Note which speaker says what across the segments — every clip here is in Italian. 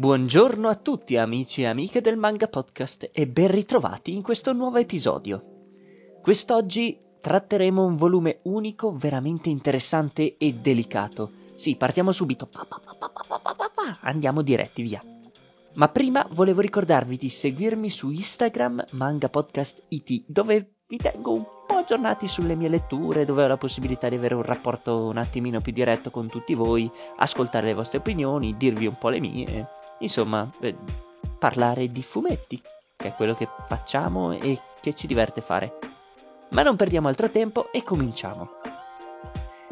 Speaker 1: Buongiorno a tutti amici e amiche del Manga Podcast e ben ritrovati in questo nuovo episodio. Quest'oggi tratteremo un volume unico veramente interessante e delicato. Sì, partiamo subito. Andiamo diretti via. Ma prima volevo ricordarvi di seguirmi su Instagram Manga Podcast IT, dove vi tengo un po' aggiornati sulle mie letture, dove ho la possibilità di avere un rapporto un attimino più diretto con tutti voi, ascoltare le vostre opinioni, dirvi un po' le mie, insomma, parlare di fumetti, che è quello che facciamo e che ci diverte fare. Ma non perdiamo altro tempo e cominciamo.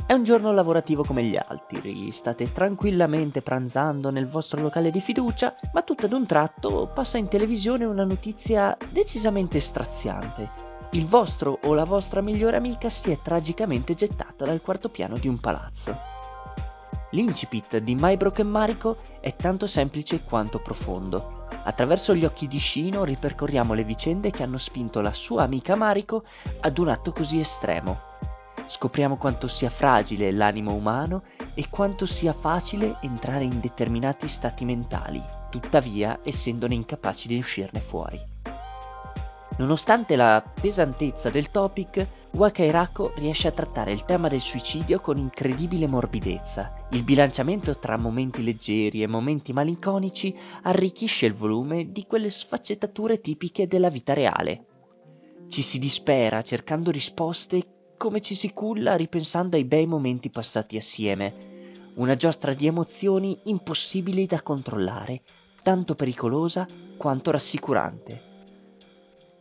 Speaker 1: È un giorno lavorativo come gli altri, state tranquillamente pranzando nel vostro locale di fiducia, ma tutto ad un tratto passa in televisione una notizia decisamente straziante. Il vostro o la vostra migliore amica si è tragicamente gettata dal quarto piano di un palazzo. L'incipit di My Broken Mariko è tanto semplice quanto profondo. Attraverso gli occhi di Shino ripercorriamo le vicende che hanno spinto la sua amica Mariko ad un atto così estremo scopriamo quanto sia fragile l'animo umano e quanto sia facile entrare in determinati stati mentali, tuttavia essendone incapaci di uscirne fuori. Nonostante la pesantezza del topic, Wakairako riesce a trattare il tema del suicidio con incredibile morbidezza. Il bilanciamento tra momenti leggeri e momenti malinconici arricchisce il volume di quelle sfaccettature tipiche della vita reale. Ci si dispera cercando risposte come ci si culla ripensando ai bei momenti passati assieme, una giostra di emozioni impossibili da controllare, tanto pericolosa quanto rassicurante.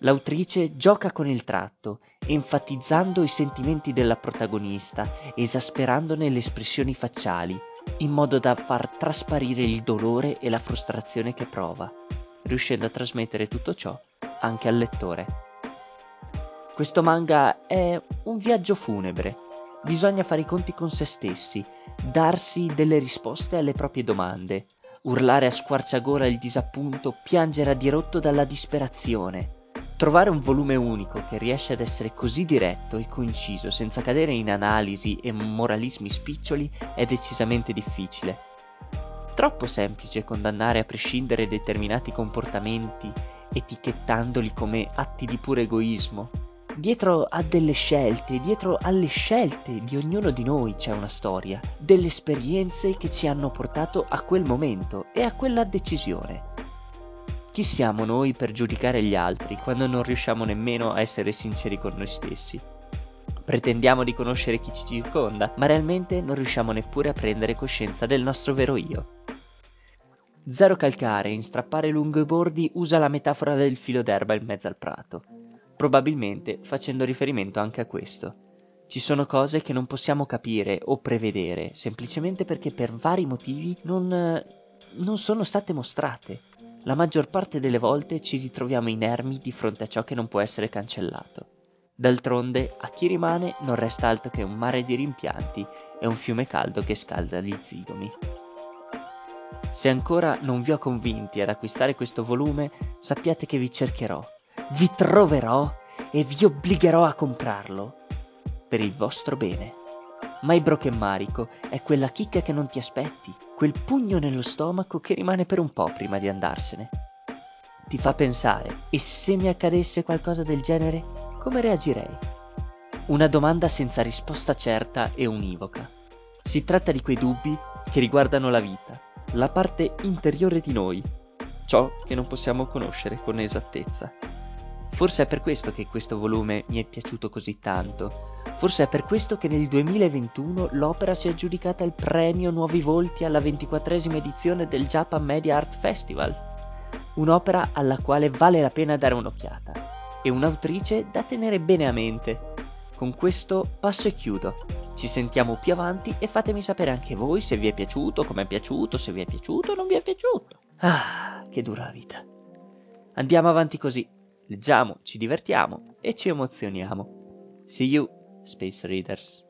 Speaker 1: L'autrice gioca con il tratto, enfatizzando i sentimenti della protagonista, esasperandone le espressioni facciali, in modo da far trasparire il dolore e la frustrazione che prova, riuscendo a trasmettere tutto ciò anche al lettore. Questo manga è un viaggio funebre. Bisogna fare i conti con se stessi, darsi delle risposte alle proprie domande, urlare a squarciagola il disappunto, piangere a dirotto dalla disperazione. Trovare un volume unico che riesce ad essere così diretto e coinciso senza cadere in analisi e moralismi spiccioli è decisamente difficile. Troppo semplice condannare a prescindere determinati comportamenti etichettandoli come atti di puro egoismo, dietro a delle scelte, dietro alle scelte di ognuno di noi c'è una storia, delle esperienze che ci hanno portato a quel momento e a quella decisione. Chi siamo noi per giudicare gli altri quando non riusciamo nemmeno a essere sinceri con noi stessi? Pretendiamo di conoscere chi ci circonda, ma realmente non riusciamo neppure a prendere coscienza del nostro vero io. Zero Calcare, in strappare lungo i bordi, usa la metafora del filo d'erba in mezzo al prato probabilmente facendo riferimento anche a questo. Ci sono cose che non possiamo capire o prevedere semplicemente perché per vari motivi non, non sono state mostrate. La maggior parte delle volte ci ritroviamo inermi di fronte a ciò che non può essere cancellato. D'altronde, a chi rimane non resta altro che un mare di rimpianti e un fiume caldo che scalda gli zigomi. Se ancora non vi ho convinti ad acquistare questo volume, sappiate che vi cercherò vi troverò e vi obbligherò a comprarlo per il vostro bene. My Broken Mariko è quella chicca che non ti aspetti, quel pugno nello stomaco che rimane per un po' prima di andarsene. Ti fa pensare, e se mi accadesse qualcosa del genere, come reagirei? Una domanda senza risposta certa e univoca. Si tratta di quei dubbi che riguardano la vita, la parte interiore di noi, ciò che non possiamo conoscere con esattezza. Forse è per questo che questo volume mi è piaciuto così tanto. Forse è per questo che nel 2021 l'opera si è aggiudicata il premio Nuovi Volti alla ventiquattresima edizione del Japan Media Art Festival. Un'opera alla quale vale la pena dare un'occhiata e un'autrice da tenere bene a mente. Con questo passo e chiudo. Ci sentiamo più avanti e fatemi sapere anche voi se vi è piaciuto, come è piaciuto, se vi è piaciuto o non vi è piaciuto. Ah, che dura la vita. Andiamo avanti così leggiamo, ci divertiamo e ci emozioniamo. See you, Space Readers.